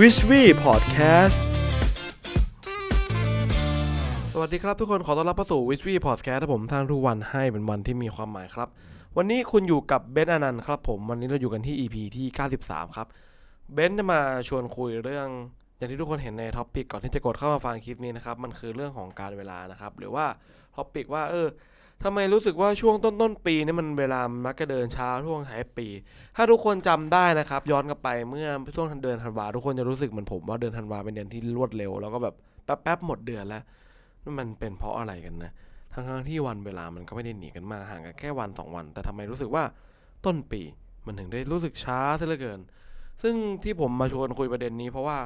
w i s h w e Podcast สวัสดีครับทุกคนขอต้อนรับเข้าสู่ w i s h w e Podcast ผมทางทุกวันให้เป็นวันที่มีความหมายครับ วันนี้คุณอยู่กับเบนซ์อนันต์ครับผม วันนี้เราอยู่กันที่ EP ที่ 93 ครับ เบนซ์จะมาชวนคุยเรื่อง อย่างที่ทุกคนเห็นใน topic ก่อนที่จะกดเข้ามาฟังคลิปนี้นะครับ มันคือเรื่องของการเวลานะครับ หรือว่า topic ว่าเออ ทำไมรู้สึกว่าช่วงต้นต้นๆปีนี่มันเวลามักจะเดินช้าช่วงท้ายปี ถ้าทุกคนจำได้นะครับ ย้อนกลับไปเมื่อช่วงเดือนธันวาทุกคนจะรู้สึกเหมือนผมว่าเดือนธันวาเป็นเดือนที่รวดเร็ว แล้วก็แบบแป๊บๆหมดเดือนแล้วมันเป็นเพราะอะไรกันนะทั้งๆที่วันเวลามันก็ไม่ได้หนีกันมาห่างกันแค่วันสองวัน แต่ทำไมรู้สึกว่าต้นปีมันถึงได้รู้สึกช้าซะเหลือเกิน ซึ่งที่ผมมาชวนคุยประเด็นนี้เพราะว่า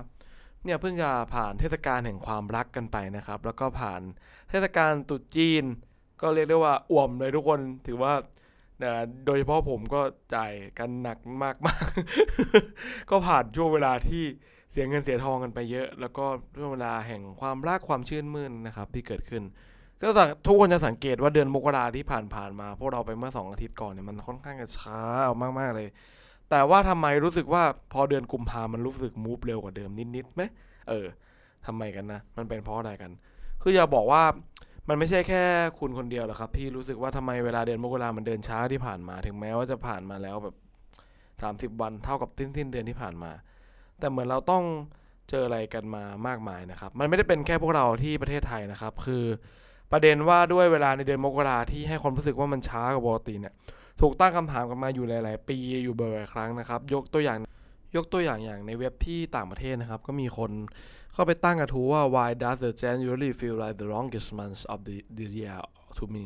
เนี่ยเพิ่งจะผ่านเทศกาลแห่งความรักกันไปนะครับ แล้วก็ผ่านเทศกาลตรุษจีน ก็เรียกได้ว่าอ่วมเลยทุกคนถือว่านะโดยเฉพาะผมก็จ่ายกันหนักมากมากๆก็ผ่านช่วงเวลาที่เสียเงินเสียทองกันไปเยอะ แล้วก็ช่วงเวลาแห่งความรักความชื่นมื่นนะครับ ที่เกิดขึ้น ก็ทุกคนจะสังเกตว่าเดือนมกราที่ผ่านผ่านๆมา พวกเราไปเมื่อสองอาทิตย์ก่อนเนี่ยมันค่อนข้างจะช้ามากๆเลย แต่ว่าทำไมรู้สึกว่าพอเดือนกุมภามันรู้สึกมูฟเร็วกว่าเดิมนิดๆไหมเออทำไมกันนะ มันเป็นเพราะอะไรกัน คืออย่าบอกว่า มันไม่ใช่แค่คุณคนเดียวหรอกครับที่รู้สึกว่าทำไมเวลาเดือนมกรามันเดินช้าที่ผ่านมา ถึงแม้ว่าจะผ่านมาแล้วแบบสามสิบวันเท่ากับสิ้นสิ้นเดือนที่ผ่านมา แต่เหมือนเราต้องเจออะไรกันมามากมายนะครับ มันไม่ได้เป็นแค่พวกเราที่ประเทศไทยนะครับ คือประเด็นว่าด้วยเวลาในเดือนมกราที่ให้คนรู้สึกว่ามันช้ากว่าปกติเนี่ยถูกตั้งคำถามกันมาอยู่หลาย ๆ ปีอยู่บ่อยๆครั้งนะครับ ยกตัวอย่างยกตัวอย่างอย่างในเว็บที่ต่างประเทศนะครับ ก็มีคน เข้าไปตั้งกระทู้ว่า why does the January feel like the longest month of the this year to me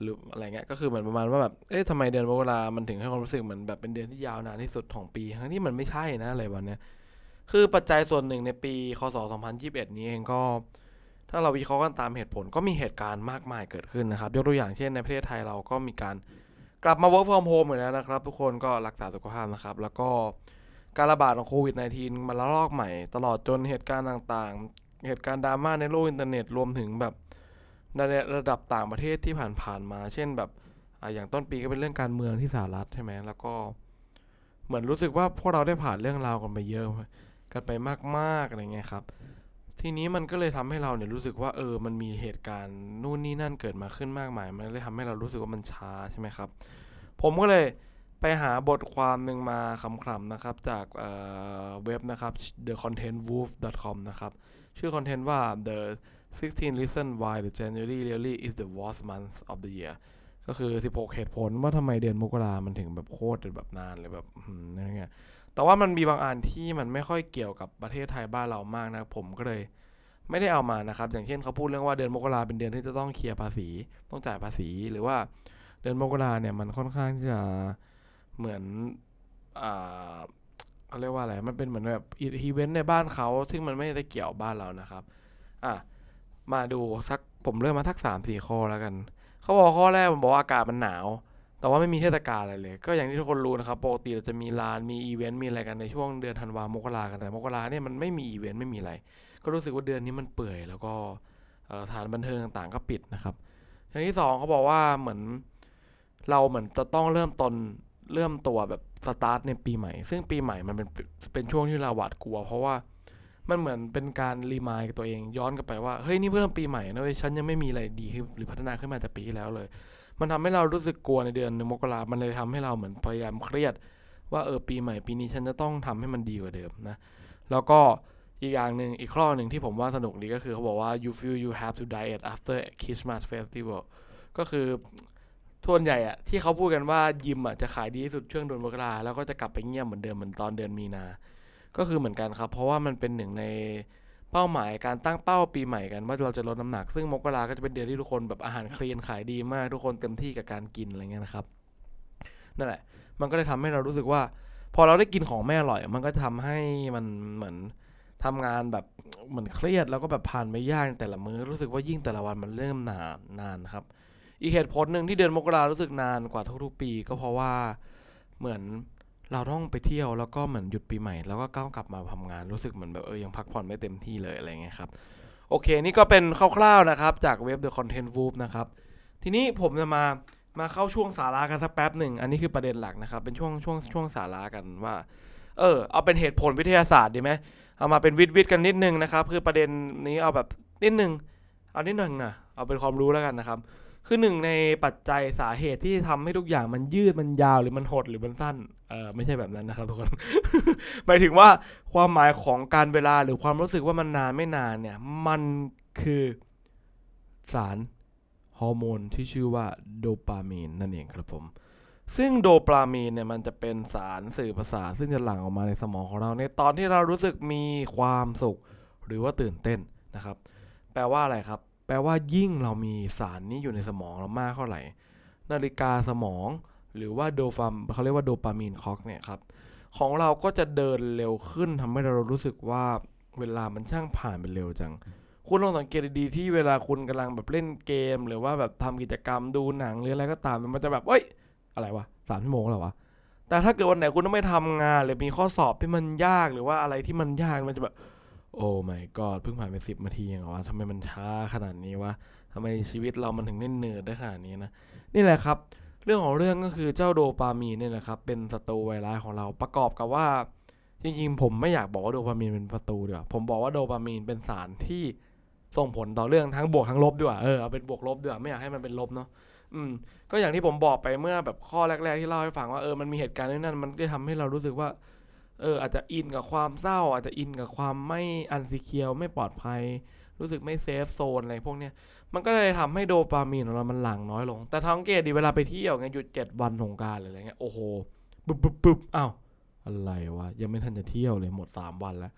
หรืออะไรเงี้ยก็คือเหมือนประมาณว่าแบบเอ๊ะทำไมเดือนมกรามันถึงให้ความรู้สึกเหมือนแบบเป็นเดือนที่ยาวนานที่สุดของปี ทั้งที่มันไม่ใช่นะอะไรวันเนี้ยคือปัจจัยส่วนหนึ่งในปีคศ2021 นี้เองก็ ถ้าเราวิเคราะห์กันตามเหตุผลก็มีเหตุการณ์มากมายเกิดขึ้นนะครับ ยกตัวอย่างเช่นในประเทศไทยเราก็มีการกลับมา work from home เหมือนแล้วนะครับ ทุกคนก็รักษาสุขภาพนะครับ แล้วก็ การระบาดของโควิด -19 มาละลอกใหม่ ตลอดจนเหตุการณ์ต่างๆ เหตุการณ์ดราม่าในโลกอินเทอร์เน็ตรวมถึงแบบในระดับต่างประเทศที่ผ่านๆมา เช่นแบบอะอย่างต้นปีก็เป็นเรื่องการเมืองที่สหรัฐใช่ไหมแล้วก็เหมือนรู้สึกว่าพวกเราได้ผ่านเรื่องราวกันไปเยอะกันไปมากๆอะไรเงี้ยครับ ทีนี้มันก็เลยทำให้เราเนี่ยรู้สึกว่าเออ มันมีเหตุการณ์นู่นนี่นั่นเกิดมาขึ้นมากมาย มันเลยทำให้เรารู้สึกว่ามันช้าใช่ไหมครับ ผมก็เลย ไปหาบทความหนึ่งมาคำๆนะครับ จากเว็บนะครับ thecontentwolf.com นะครับ ชื่อคอนเทนต์ว่า the 16 reason why the January really is the worst month of the year ก็คือ 16 เหตุผลว่าทำไมเดือนมกรามันถึงแบบโคตรแบบนานเลยแบบอืมอะไรเงี้ยแต่ว่ามันมีบางอันที่มันไม่ค่อยเกี่ยวกับประเทศไทยบ้านเรามากนะผมก็เลยไม่ได้เอามานะครับ อย่างเช่นเขาพูดเรื่องว่าเดือนมกราเป็นเดือนที่จะต้องเคลียร์ภาษี ต้องจ่ายภาษีหรือว่าเดือนมกราเนี่ยมันค่อนข้างที่จะ เหมือนอ่าเขาเรียกว่าอะไร มันเป็นเหมือนแบบอีเวนต์ในบ้านเขา ซึ่งมันไม่ได้เกี่ยวบ้านเรานะครับ อะ มาดูสักผมเริ่มมาสักสามสี่ข้อแล้วกัน เขาบอกข้อแรกมันบอกว่าอากาศมันหนาว แต่ว่าไม่มีเทศกาลอะไรเลย ก็อย่างที่ทุกคนรู้นะครับ ปกติเราจะมีลาน มีอีเวนต์ มีอะไรกันในช่วงเดือนธันวา มกรากัน แต่มกราเนี่ยมันไม่มีอีเวนต์ ไม่มีอะไร ก็รู้สึกว่าเดือนนี้มันเปื่อย แล้วก็สถานบันเทิงต่างๆก็ปิดนะครับ อย่างที่สองเขาบอกว่าเหมือนเราเหมือนจะต้องเริ่มต้น เริ่มตัวแบบสตาร์ทในปีใหม่ ซึ่งปีใหม่มันเป็นเป็นช่วงที่เราหวาดกลัว เพราะว่ามันเหมือนเป็นการ remind กับตัวเองย้อนกลับไปว่าเฮ้ยนี่เริ่มปีใหม่นะเว้ยฉันยังไม่มีอะไรดีขึ้นหรือพัฒนาขึ้นมาจากปีที่แล้วเลย มันทำให้เรารู้สึกกลัวในเดือนมกรามันเลยทำให้เราเหมือนพยายามเครียด ว่าเออปีใหม่ปีนี้ฉันจะต้องทำให้มันดีกว่าเดิมนะแล้วก็อีกอย่างหนึ่งอีกข้อหนึ่งที่ผมว่าสนุกดีก็คือเขาบอกว่า you feel you have to diet after Christmas festival ก็คือ ส่วนใหญ่อะที่เขาพูดกันว่ายิมอะจะขายดีที่สุดช่วงเดือนมกราแล้วก็จะกลับไปเงียบเหมือนเดิมเหมือนตอนเดือนมีนา ก็คือเหมือนกันครับ เพราะว่ามันเป็นหนึ่งในเป้าหมายการตั้งเป้าปีใหม่กันว่าเราจะลดน้ำหนัก ซึ่งมกราก็จะเป็นเดือนที่ทุกคนแบบอาหารคลีนขายดีมากทุกคนเต็มที่กับการกินอะไรเงี้ยนะครับนั่นแหละ มันก็เลยทำให้เรารู้สึกว่า พอเราได้กินของแม่อร่อย มันก็จะทำให้มันเหมือนทำงานแบบเหมือนเครียดแล้วก็แบบผ่านไม่ยากแต่ละมือ้อรู้สึกว่ายิ่งแต่ละวันมันเริ่มนานนานครับ อีกเหตุผลหนึ่งที่เดือนมกรารู้สึกนานกว่าทุกๆปี ก็เพราะว่าเหมือนเราต้องไปเที่ยวแล้วก็เหมือนหยุดปีใหม่ แล้วก็ก้าวกลับมาทำงานรู้สึกเหมือนแบบเออยังพักผ่อนไม่เต็มที่เลยอะไรเงี้ยครับโอเค นี่ก็เป็นคร่าวๆนะครับ จากเว็บ The Content w o o p นะครับ ทีนี้ผมจะมามาเข้าช่วงสาระกันสักแป๊บหนึ่ง อันนี้คือประเด็นหลักนะครับ เป็นช่วงช่วงช่วงสาระกันว่า เออ เอาเป็นเหตุผลวิทยาศาสตร์ดีไหมเอามาเป็นวิทย์วิทย์กันนิดนึงนะครับ คือประเด็นนี้เอาแบบนิดนึง เอานิดหนึ่งนะเอาเป็นความรู้แล้วกันนะครับ คือหนึ่งในปัจจัยสาเหตุที่ทำให้ทุกอย่างมันยืดมันยาวหรือมันหดหรือมันสั้น เออไม่ใช่แบบนั้นนะครับทุกคน หมายถึงว่าความหมายของการเวลาหรือความรู้สึกว่ามันนานไม่นานเนี่ย มันคือสารฮอร์โมนที่ชื่อว่าโดปามีนนั่นเองครับผม ซึ่งโดปามีนเนี่ยมันจะเป็นสารสื่อประสาทซึ่งจะหลั่งออกมาในสมองของเราในตอนที่เรารู้สึกมีความสุข หรือว่าตื่นเต้นนะครับ แปลว่าอะไรครับ ลว่ายิ่งเรามีสารนี้อยู่ในสมองเรามากเท่าไหร่ นาฬิกาสมอง หรือว่าโดฟามเขาเรียกว่าโดปามีนคอกเนี่ยครับของเราก็จะเดินเร็วขึ้นทำให้เรารู้สึกว่าเวลามันช่างผ่านไปเร็วจัง คุณลองสังเกตดีๆที่เวลาคุณกำลังแบบเล่นเกม หรือว่าแบบทำกิจกรรมดูหนังหรืออะไรก็ตามมันจะแบบเอ้ย อะไรวะสามชั่วโมงแล้ววะแต่ถ้าเกิดวันไหนคุณต้องไม่ทำงาน หรือมีข้อสอบที่มันยากหรือว่าอะไรที่มันยากมันจะแบบ โอ้ my god เพิ่งผ่านไปสิบนาทีเองเหรอวะทำไมมันช้าขนาดนี้วะทำไมชีวิตเรามันถึงเน่นเนืดได้ขนาดนี้นะ นี่แหละครับ เรื่องของเรื่องก็คือเจ้าโดปามีนเนี่ยแหละครับ เป็นศัตรูไวรัสของเราประกอบกับว่า จริงๆ ผมไม่อยากบอกว่าโดปามีนเป็นศัตรูดีกว่าผมบอกว่าโดปามีนเป็นสารที่ส่งผลต่อเรื่องทั้งบวกทั้งลบด้วยเออเอาเป็นบวกลบด้วยไม่อยากให้มันเป็นลบเนาะอืม ก็อย่างที่ผมบอกไปเมื่อแบบข้อแรก ๆ ที่เล่าให้ฟังว่าเออมันมีเหตุการณ์นั้นมันก็ทำให้เรารู้สึกว่า เอออาจจะอินกับความเศร้า อาจจะอินกับความไม่ unsecure ไม่ปลอดภัย รู้สึกไม่ safe zone อะไรพวกเนี้ยมันก็เลยทำให้โดปามีนของเรามันหลั่งน้อยลง แต่สังเกตดิเวลาไปเที่ยวไงหยุดเจ็ดวันสงกรานต์อะไรเงี้ยโอ้โหปึ๊บปึ๊บปึ๊บอ้าวอะไรวะยังไม่ทันจะเที่ยวเลยหมดสามวันแล้ว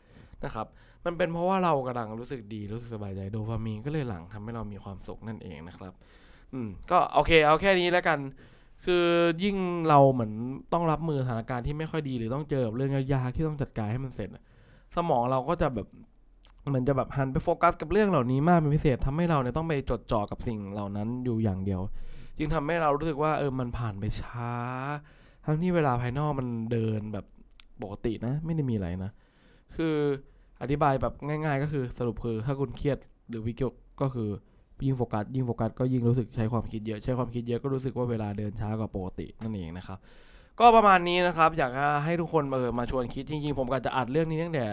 นะครับมันเป็นเพราะว่าเรากำลังรู้สึกดีรู้สึกสบายใจโดปามีนก็เลยหลั่งทำให้เรามีความสุขนั่นเองนะครับ อืมก็โอเคเอาแค่นี้แล้วกัน คือยิ่งเราเหมือนต้องรับมือสถานการณ์ที่ไม่ค่อยดีหรือต้องเจอกับเรื่องยากๆที่ต้องจัดการให้มันเสร็จสมองเราก็จะแบบเหมือนจะแบบหันไปโฟกัสกับเรื่องเหล่านี้มากเป็นพิเศษทำให้เราเนี่ยต้องไปจดจ่อกับสิ่งเหล่านั้นอยู่อย่างเดียว จึงทำให้เรารู้สึกว่าเออมันผ่านไปช้า ทั้งที่เวลาภายนอกมันเดินแบบปกตินะ ไม่ได้มีอะไรนะ คืออธิบายแบบง่าย ๆ ก็คือสรุปคือถ้าคุณเครียดหรือวิกฤตก็คือ ยิ่งโฟกัสยิ่งโฟกัสก็ยิ่งรู้สึกใช้ความคิดเยอะใช้ความคิดเยอะก็รู้สึกว่าเวลาเดินช้ากว่าปกตินั่นเองนะครับ ก็ประมาณนี้นะครับ อยากให้ทุกคนเออมาชวนคิดจริงๆผมก็จะอัดเรื่องนี้ตั้งแต่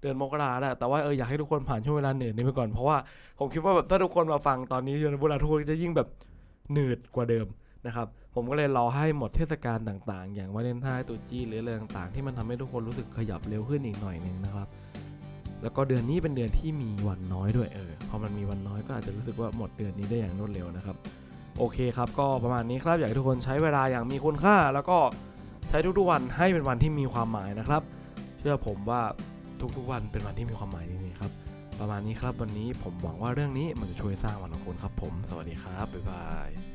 เดือนมกราแหละแต่ว่าเอออยากให้ทุกคนผ่านช่วงเวลาเหนื่อยนี้ไปก่อนเพราะว่าผมคิดว่าแบบถ้าทุกคนมาฟังตอนนี้เดือนเวลาทุกคนจะยิ่งแบบเหนื่อยกว่าเดิมนะครับผมก็เลยรอให้หมดเทศกาลต่างๆ อย่างวาเลนไทน์ตุจีหรืออะไรต่างๆ ที่มันทำให้ทุกคนรู้สึกขยับเร็วขึ้นอีกหน่อยหนึ่งนะครับ แล้วก็เดือนนี้เป็นเดือนที่มีวันน้อยด้วยเออพอมันมีวันน้อยก็อาจจะรู้สึกว่าหมดเดือนนี้ได้อย่างรวดเร็วนะครับ โอเคครับ ก็ประมาณนี้ครับอยากให้ทุกคนใช้เวลาอย่างมีคุณค่า แล้วก็ใช้ทุกๆวันให้เป็นวันที่มีความหมายนะครับ เชื่อผมว่าทุกๆวันเป็นวันที่มีความหมายจริงๆครับ ประมาณนี้ครับวันนี้ผมหวังว่าเรื่องนี้มันจะช่วยสร้างวันของคุณครับผม สวัสดีครับบ๊ายบาย